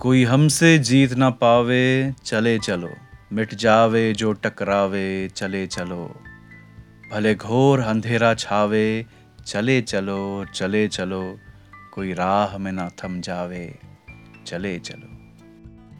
कोई हमसे जीत ना पावे, चले चलो। मिट जावे, जो टकरावे, चले चलो। भले घोर अंधेरा छावे, चले चलो चले चलो। कोई राह में ना थम जावे, चले चलो।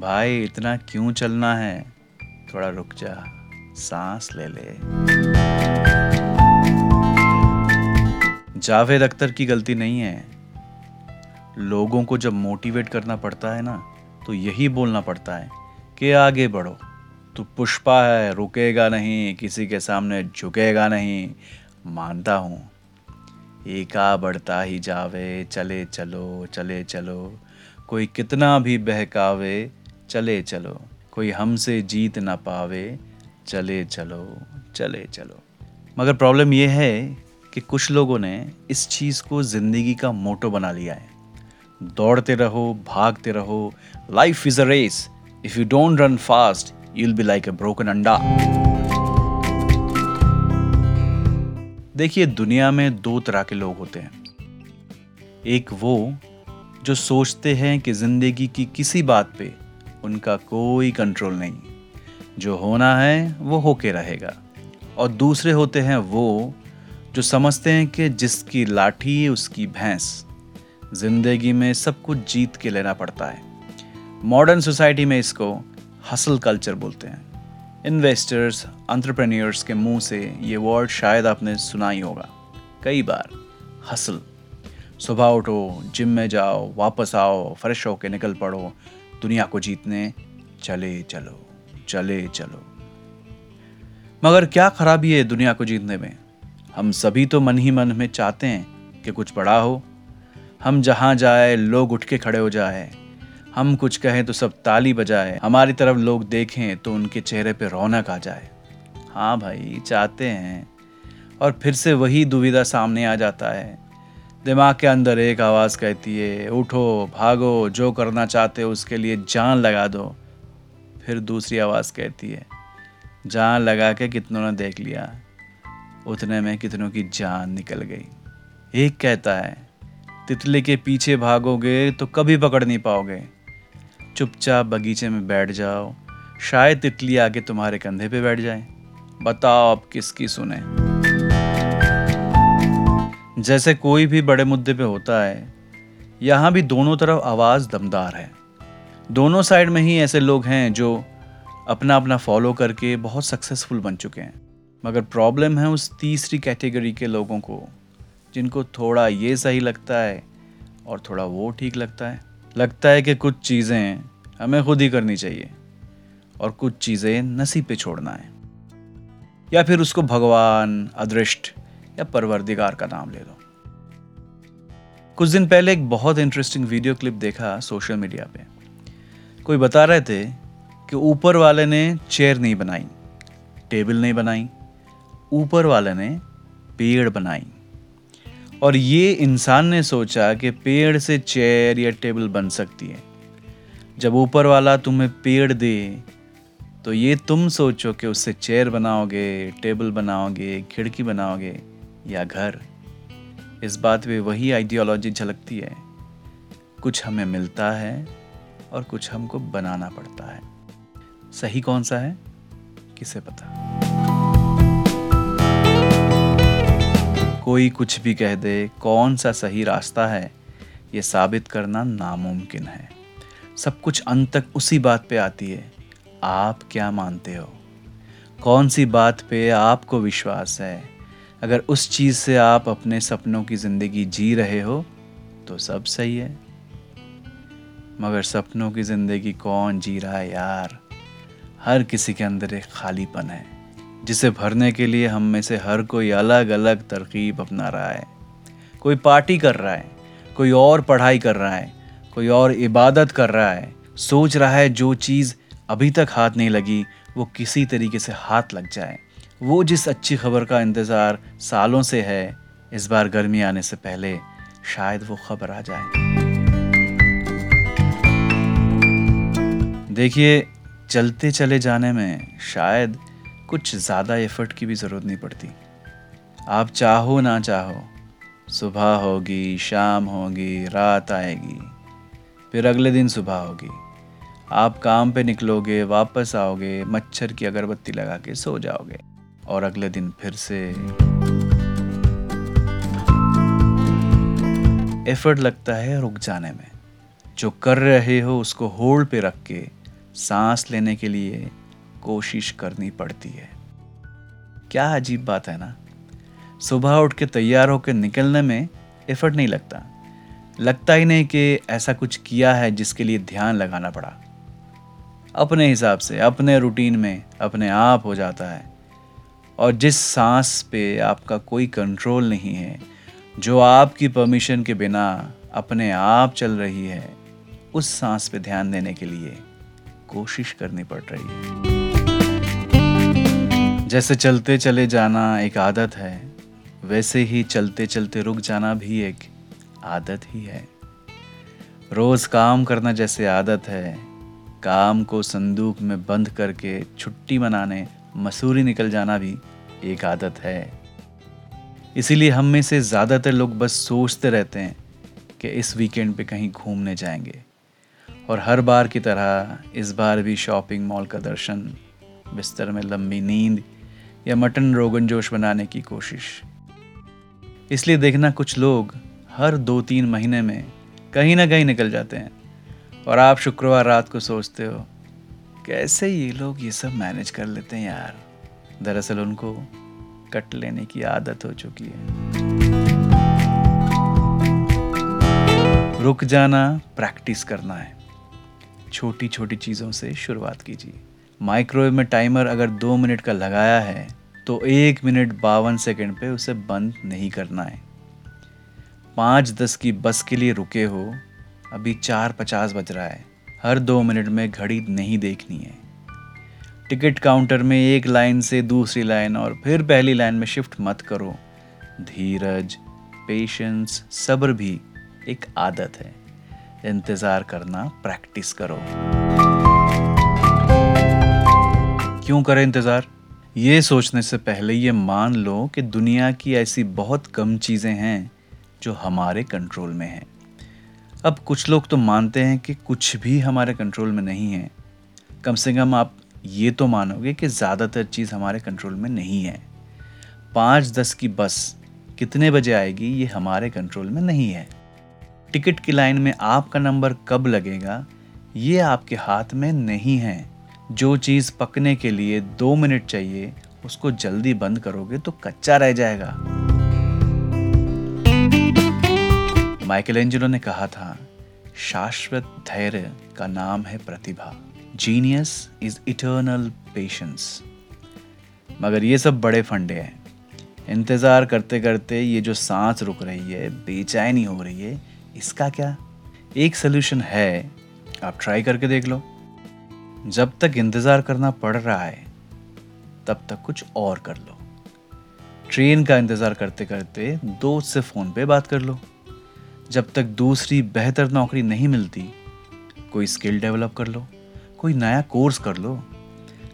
भाई, इतना क्यों चलना है? थोड़ा रुक जा, सांस ले ले। जावेद अख्तर की गलती नहीं है। लोगों को जब मोटिवेट करना पड़ता है ना तो यही बोलना पड़ता है कि आगे बढ़ो। तो पुष्पा है, रुकेगा नहीं, किसी के सामने झुकेगा नहीं। मानता हूँ, एका बढ़ता ही जावे, चले चलो चले चलो। कोई कितना भी बहकावे, चले चलो। कोई हमसे जीत ना पावे, चले चलो चले चलो। मगर प्रॉब्लम यह है कि कुछ लोगों ने इस चीज़ को ज़िंदगी का मोटो बना लिया है। दौड़ते रहो, भागते रहो। Life is a race if you don't run fast you'll be like a broken अंडा। देखिए, दुनिया में दो तरह के लोग होते हैं। एक वो जो सोचते हैं कि ज़िंदगी की किसी बात पे उनका कोई कंट्रोल नहीं। जो होना है, वो होके रहेगा। और दूसरे होते हैं वो जो समझते हैं कि जिसकी लाठी उसकी भैंस। ज़िंदगी में सब कुछ जीत के लेना पड़ता है। मॉडर्न सोसाइटी में इसको हसल कल्चर बोलते हैं। इन्वेस्टर्स अंतरप्रेन्योर्स के मुँह से ये वर्ड शायद आपने सुना ही होगा। कई बार हसल सुबह उठो जिम में जाओ, वापस आओ फ्रेश होके निकल पड़ो, दुनिया को जीतने चले चलो चले चलो। मगर क्या खराबी है दुनिया को जीतने में? हम सभी तो मन ही मन में चाहते हैं कि कुछ बड़ा हो हम जहाँ जाए, लोग उठ के खड़े हो जाए। हम कुछ कहें तो सब ताली बजाए। हमारी तरफ़ लोग देखें तो उनके चेहरे पे रौनक आ जाए। हाँ भाई, चाहते हैं। और फिर से वही दुविधा सामने आ जाता है। दिमाग के अंदर एक आवाज़ कहती है, उठो, भागो, जो करना चाहते हो उसके लिए जान लगा दो। फिर दूसरी आवाज़ कहती है, जान लगा के कितनों ने देख लिया। उतने में कितनों की जान निकल गई। एक कहता है तितली के पीछे भागोगे तो कभी पकड़ नहीं पाओगे। चुपचाप बगीचे में बैठ जाओ। शायद तितली आके तुम्हारे कंधे पे बैठ जाए। बताओ आप किसकी सुने। जैसे कोई भी बड़े मुद्दे पे होता है, यहाँ भी दोनों तरफ़ आवाज़ दमदार है। दोनों साइड में ही ऐसे लोग हैं जो अपना अपना फॉलो करके बहुत सक्सेसफुल बन चुके हैं। मगर प्रॉब्लम है उस तीसरी कैटेगरी के लोगों को। जिनको थोड़ा ये सही लगता है और थोड़ा वो ठीक लगता है। लगता है कि कुछ चीज़ें हमें खुद ही करनी चाहिए और कुछ चीज़ें नसीब पे छोड़ना है। या फिर उसको भगवान, अदृष्ट या परवरदिगार का नाम ले लो। कुछ दिन पहले एक बहुत इंटरेस्टिंग वीडियो क्लिप देखा सोशल मीडिया पे। कोई बता रहे थे कि ऊपर वाले ने चेयर नहीं बनाई टेबल नहीं बनाई, ऊपर वाले ने पेड़ बनाई। और ये इंसान ने सोचा कि पेड़ से चेयर या टेबल बन सकती है। जब ऊपर वाला तुम्हें पेड़ दे तो ये तुम सोचो कि उससे चेयर बनाओगे, टेबल बनाओगे, खिड़की बनाओगे या घर। इस बात में वही आइडियोलॉजी झलकती है। कुछ हमें मिलता है और कुछ हमको बनाना पड़ता है। सही कौन सा है? किसे पता? कोई कुछ भी कह दे कौन सा सही रास्ता है, ये साबित करना नामुमकिन है। सब कुछ अंत तक उसी बात पे आती है, आप क्या मानते हो? कौन सी बात पे आपको विश्वास है? अगर उस चीज़ से आप अपने सपनों की ज़िंदगी जी रहे हो तो सब सही है। मगर सपनों की ज़िंदगी कौन जी रहा है यार? हर किसी के अंदर एक खालीपन है। जिसे भरने के लिए हम में से हर कोई अलग अलग तरकीब अपना रहा है। कोई पार्टी कर रहा है, कोई और पढ़ाई कर रहा है, कोई और इबादत कर रहा है, सोच रहा है जो चीज़ अभी तक हाथ नहीं लगी, वो किसी तरीके से हाथ लग जाए। वो जिस अच्छी खबर का इंतज़ार सालों से है, इस बार गर्मी आने से पहले शायद वो खबर आ जाए। देखिए, चलते चले जाने में शायद कुछ ज़्यादा एफर्ट की भी ज़रूरत नहीं पड़ती। आप चाहो ना चाहो, सुबह होगी, शाम होगी, रात आएगी, फिर अगले दिन सुबह होगी। आप काम पे निकलोगे, वापस आओगे, मच्छर की अगरबत्ती लगा के सो जाओगे, और अगले दिन फिर से एफर्ट लगता है रुक जाने में। जो कर रहे हो उसको होल्ड पे रख के, सांस लेने के लिए कोशिश करनी पड़ती है। क्या अजीब बात है ना? सुबह उठ के तैयार होकर निकलने में एफर्ट नहीं लगता। लगता ही नहीं कि ऐसा कुछ किया है जिसके लिए ध्यान लगाना पड़ा। अपने हिसाब से, अपने रूटीन में अपने आप हो जाता है। और जिस सांस पे आपका कोई कंट्रोल नहीं है, जो आपकी परमिशन के बिना अपने आप चल रही है, उस सांस पे ध्यान देने के लिए कोशिश करनी पड़ रही है। जैसे चलते चले जाना एक आदत है, वैसे ही चलते चलते रुक जाना भी एक आदत ही है। रोज काम करना जैसे आदत है, काम को संदूक में बंद करके छुट्टी मनाने, मसूरी निकल जाना भी एक आदत है। इसीलिए हम में से ज़्यादातर लोग बस सोचते रहते हैं कि इस वीकेंड पे कहीं घूमने जाएँगे। और हर बार की तरह इस बार भी शॉपिंग मॉल का दर्शन, बिस्तर में लंबी नींद या मटन रोगन जोश बनाने की कोशिश। इसलिए देखना कुछ लोग हर दो तीन महीने में कहीं ना कहीं निकल जाते हैं। और आप शुक्रवार रात को सोचते हो, कैसे ये लोग ये सब मैनेज कर लेते हैं यार? दरअसल उनको कट लेने की आदत हो चुकी है। रुक जाना प्रैक्टिस करना है। छोटी छोटी चीज़ों से शुरुआत कीजिए। माइक्रोवेव में टाइमर अगर दो मिनट का लगाया है तो एक मिनट बावन सेकंड पे उसे बंद नहीं करना है। पाँच दस की बस के लिए रुके हो, अभी चार पचास बज रहा है। हर दो मिनट में घड़ी नहीं देखनी है। टिकट काउंटर में एक लाइन से दूसरी लाइन और फिर पहली लाइन में शिफ्ट मत करो। धीरज, पेशेंस, सब्र भी एक आदत है। इंतज़ार करना, प्रैक्टिस करो। क्यों करें इंतज़ार? ये सोचने से पहले ये मान लो कि दुनिया की ऐसी बहुत कम चीज़ें हैं जो हमारे कंट्रोल में हैं। अब कुछ लोग तो मानते हैं कि कुछ भी हमारे कंट्रोल में नहीं है। कम से कम आप ये तो मानोगे कि ज़्यादातर चीज़ हमारे कंट्रोल में नहीं है। पाँच दस की बस कितने बजे आएगी ये हमारे कंट्रोल में नहीं है। टिकट की लाइन में आपका नंबर कब लगेगा ये आपके हाथ में नहीं है। जो चीज़ पकने के लिए दो मिनट चाहिए, उसको जल्दी बंद करोगे तो कच्चा रह जाएगा। माइकल एंजलो ने कहा था, शाश्वत धैर्य का नाम है प्रतिभा। जीनियस इज़ इटर्नल पेशेंस मगर ये सब बड़े फंडे हैं। इंतज़ार करते करते ये जो सांस रुक रही है, बेचैनी हो रही है, इसका क्या? एक सोल्यूशन है, आप ट्राई करके देख लो। जब तक इंतज़ार करना पड़ रहा है, तब तक कुछ और कर लो। ट्रेन का इंतज़ार करते करते दोस्त से फ़ोन पे बात कर लो। जब तक दूसरी बेहतर नौकरी नहीं मिलती, कोई स्किल डेवलप कर लो, कोई नया कोर्स कर लो।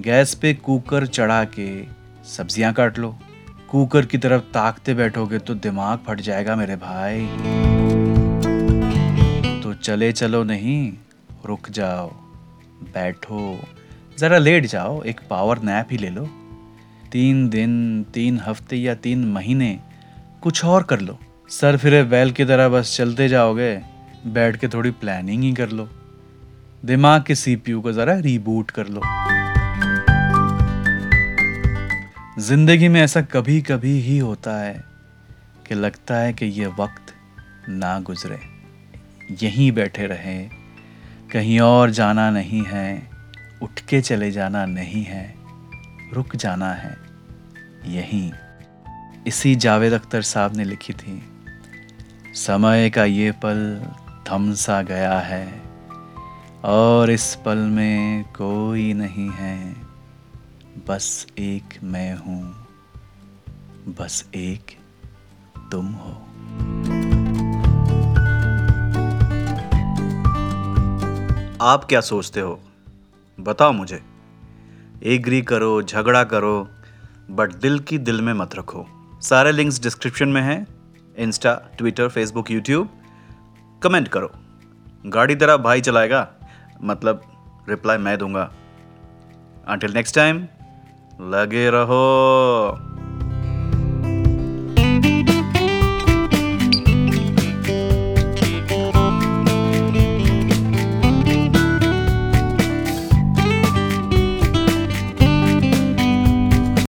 गैस पे कुकर चढ़ा के सब्ज़ियाँ काट लो। कुकर की तरफ़ ताकते बैठोगे तो दिमाग फट जाएगा मेरे भाई। तो चले चलो नहीं, रुक जाओ। बैठो, ज़रा लेट जाओ, एक पावर नैप ही ले लो। तीन दिन, तीन हफ़्ते या तीन महीने, कुछ और कर लो। सर फिरे बैल की तरह बस चलते जाओगे, बैठ के थोड़ी प्लानिंग ही कर लो। दिमाग के सीपीयू को ज़रा रीबूट कर लो। ज़िंदगी में ऐसा कभी कभी ही होता है कि लगता है कि ये वक्त ना गुजरे। यहीं बैठे रहें। कहीं और जाना नहीं है उठ के चले जाना नहीं है, रुक जाना है। यहीं, इसी जावेद अख्तर साहब ने लिखी थी, समय का ये पल थम सा गया है, और इस पल में कोई नहीं है, बस एक मैं हूँ, बस एक तुम हो। आप क्या सोचते हो? बताओ मुझे। एग्री करो, झगड़ा करो बट दिल की दिल में मत रखो। सारे लिंक्स डिस्क्रिप्शन में हैं Insta Twitter Facebook YouTube comment करो। गाड़ी तेरा भाई चलाएगा? मतलब रिप्लाई मैं दूँगा। अंटिल नेक्स्ट टाइम लगे रहो।